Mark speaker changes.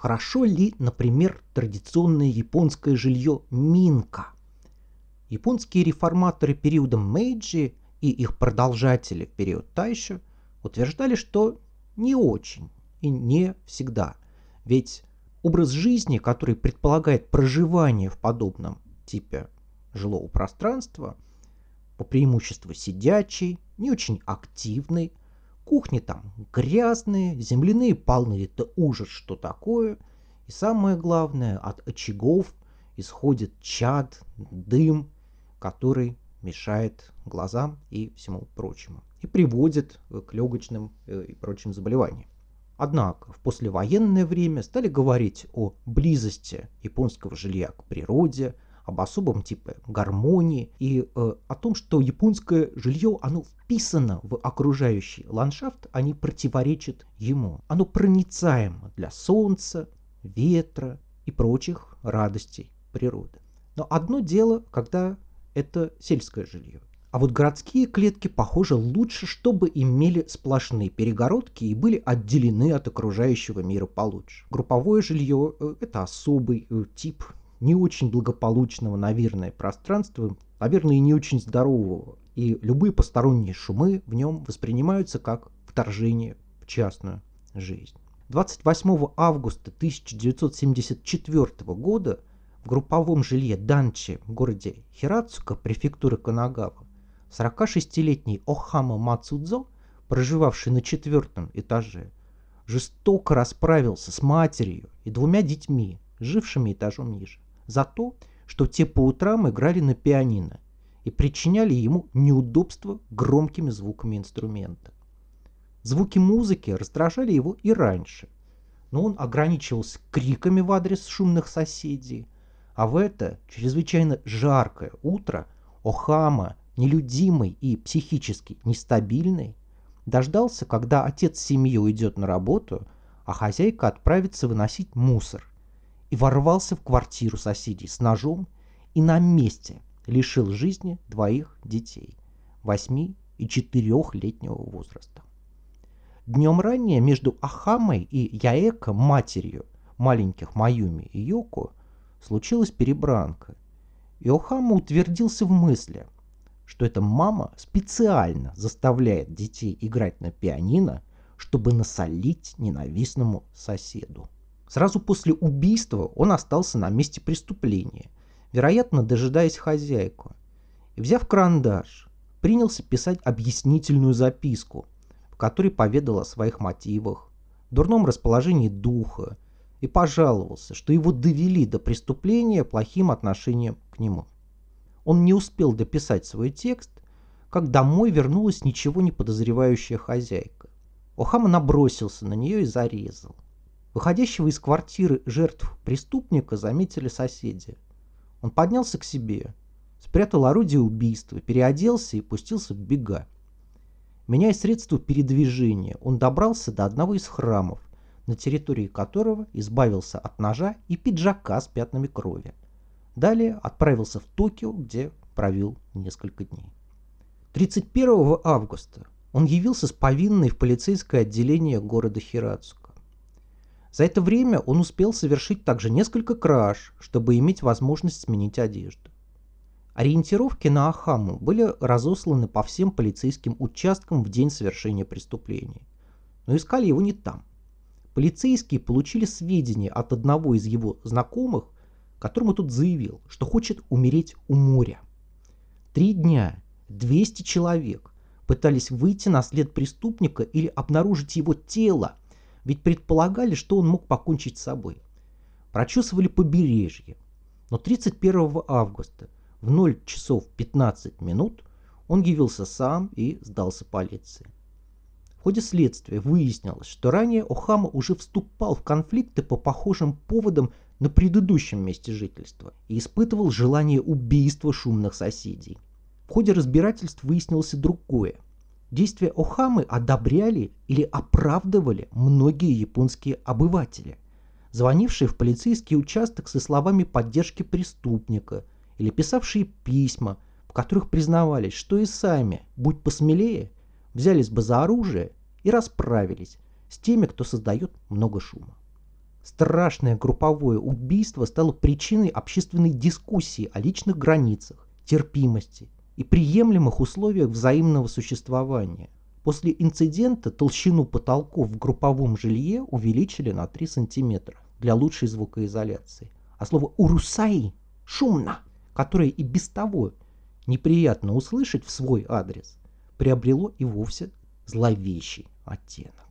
Speaker 1: Хорошо ли, например, традиционное японское жилье Минка? Японские реформаторы периода Мэйджи и их продолжатели в период Тайшо утверждали, что не очень и не всегда. Ведь образ жизни, который предполагает проживание в подобном типе жилого пространства, по преимуществу сидячий, не очень активный, Кухни там грязные, земляные полны, это ужас, что такое. И самое главное, от очагов исходит чад, дым, который мешает глазам и всему прочему. И приводит к легочным э, и прочим заболеваниям. Однако в послевоенное время стали говорить о близости японского жилья к природе, об особом типе гармонии и э, о том, что японское жилье, оно вписано в окружающий ландшафт, а не противоречит ему. Оно проницаемо для солнца, ветра и прочих радостей природы. Но одно дело, когда это сельское жилье. А вот городские клетки, похоже, лучше, чтобы имели сплошные перегородки и были отделены от окружающего мира получше. Групповое жилье э, – это особый э, тип не очень благополучного, наверное, пространства, наверное, и не очень здорового. И любые посторонние шумы в нем воспринимаются как вторжение в частную жизнь. 28 августа 1974 года в групповом жилье Данчи в городе Хирацука, префектуры Канагава, 46-летний Охама Мацудзо, проживавший на четвертом этаже, жестоко расправился с матерью и двумя детьми, жившими этажом ниже за то, что те по утрам играли на пианино и причиняли ему неудобства громкими звуками инструмента. Звуки музыки раздражали его и раньше, но он ограничивался криками в адрес шумных соседей, а в это чрезвычайно жаркое утро Охама, нелюдимый и психически нестабильный, дождался, когда отец семьи уйдет на работу, а хозяйка отправится выносить мусор и ворвался в квартиру соседей с ножом и на месте лишил жизни двоих детей, восьми и четырехлетнего возраста. Днем ранее между Ахамой и Яэко, матерью маленьких Маюми и Йоко, случилась перебранка, и Охама утвердился в мысли, что эта мама специально заставляет детей играть на пианино, чтобы насолить ненавистному соседу. Сразу после убийства он остался на месте преступления, вероятно, дожидаясь хозяйку. И, взяв карандаш, принялся писать объяснительную записку, в которой поведал о своих мотивах, дурном расположении духа и пожаловался, что его довели до преступления плохим отношением к нему. Он не успел дописать свой текст, как домой вернулась ничего не подозревающая хозяйка. Охама набросился на нее и зарезал. Выходящего из квартиры жертв преступника заметили соседи. Он поднялся к себе, спрятал орудие убийства, переоделся и пустился в бега. Меняя средства передвижения, он добрался до одного из храмов, на территории которого избавился от ножа и пиджака с пятнами крови. Далее отправился в Токио, где провел несколько дней. 31 августа он явился с повинной в полицейское отделение города Хирацу. За это время он успел совершить также несколько краж, чтобы иметь возможность сменить одежду. Ориентировки на Ахаму были разосланы по всем полицейским участкам в день совершения преступления. Но искали его не там. Полицейские получили сведения от одного из его знакомых, которому тут заявил, что хочет умереть у моря. Три дня 200 человек пытались выйти на след преступника или обнаружить его тело, ведь предполагали, что он мог покончить с собой. Прочесывали побережье, но 31 августа в 0 часов 15 минут он явился сам и сдался полиции. В ходе следствия выяснилось, что ранее Охама уже вступал в конфликты по похожим поводам на предыдущем месте жительства и испытывал желание убийства шумных соседей. В ходе разбирательств выяснилось и другое – Действия Охамы одобряли или оправдывали многие японские обыватели, звонившие в полицейский участок со словами поддержки преступника или писавшие письма, в которых признавались, что и сами, будь посмелее, взялись бы за оружие и расправились с теми, кто создает много шума. Страшное групповое убийство стало причиной общественной дискуссии о личных границах, терпимости и приемлемых условиях взаимного существования. После инцидента толщину потолков в групповом жилье увеличили на 3 сантиметра для лучшей звукоизоляции. А слово «урусаи» — шумно, которое и без того неприятно услышать в свой адрес, приобрело и вовсе зловещий оттенок.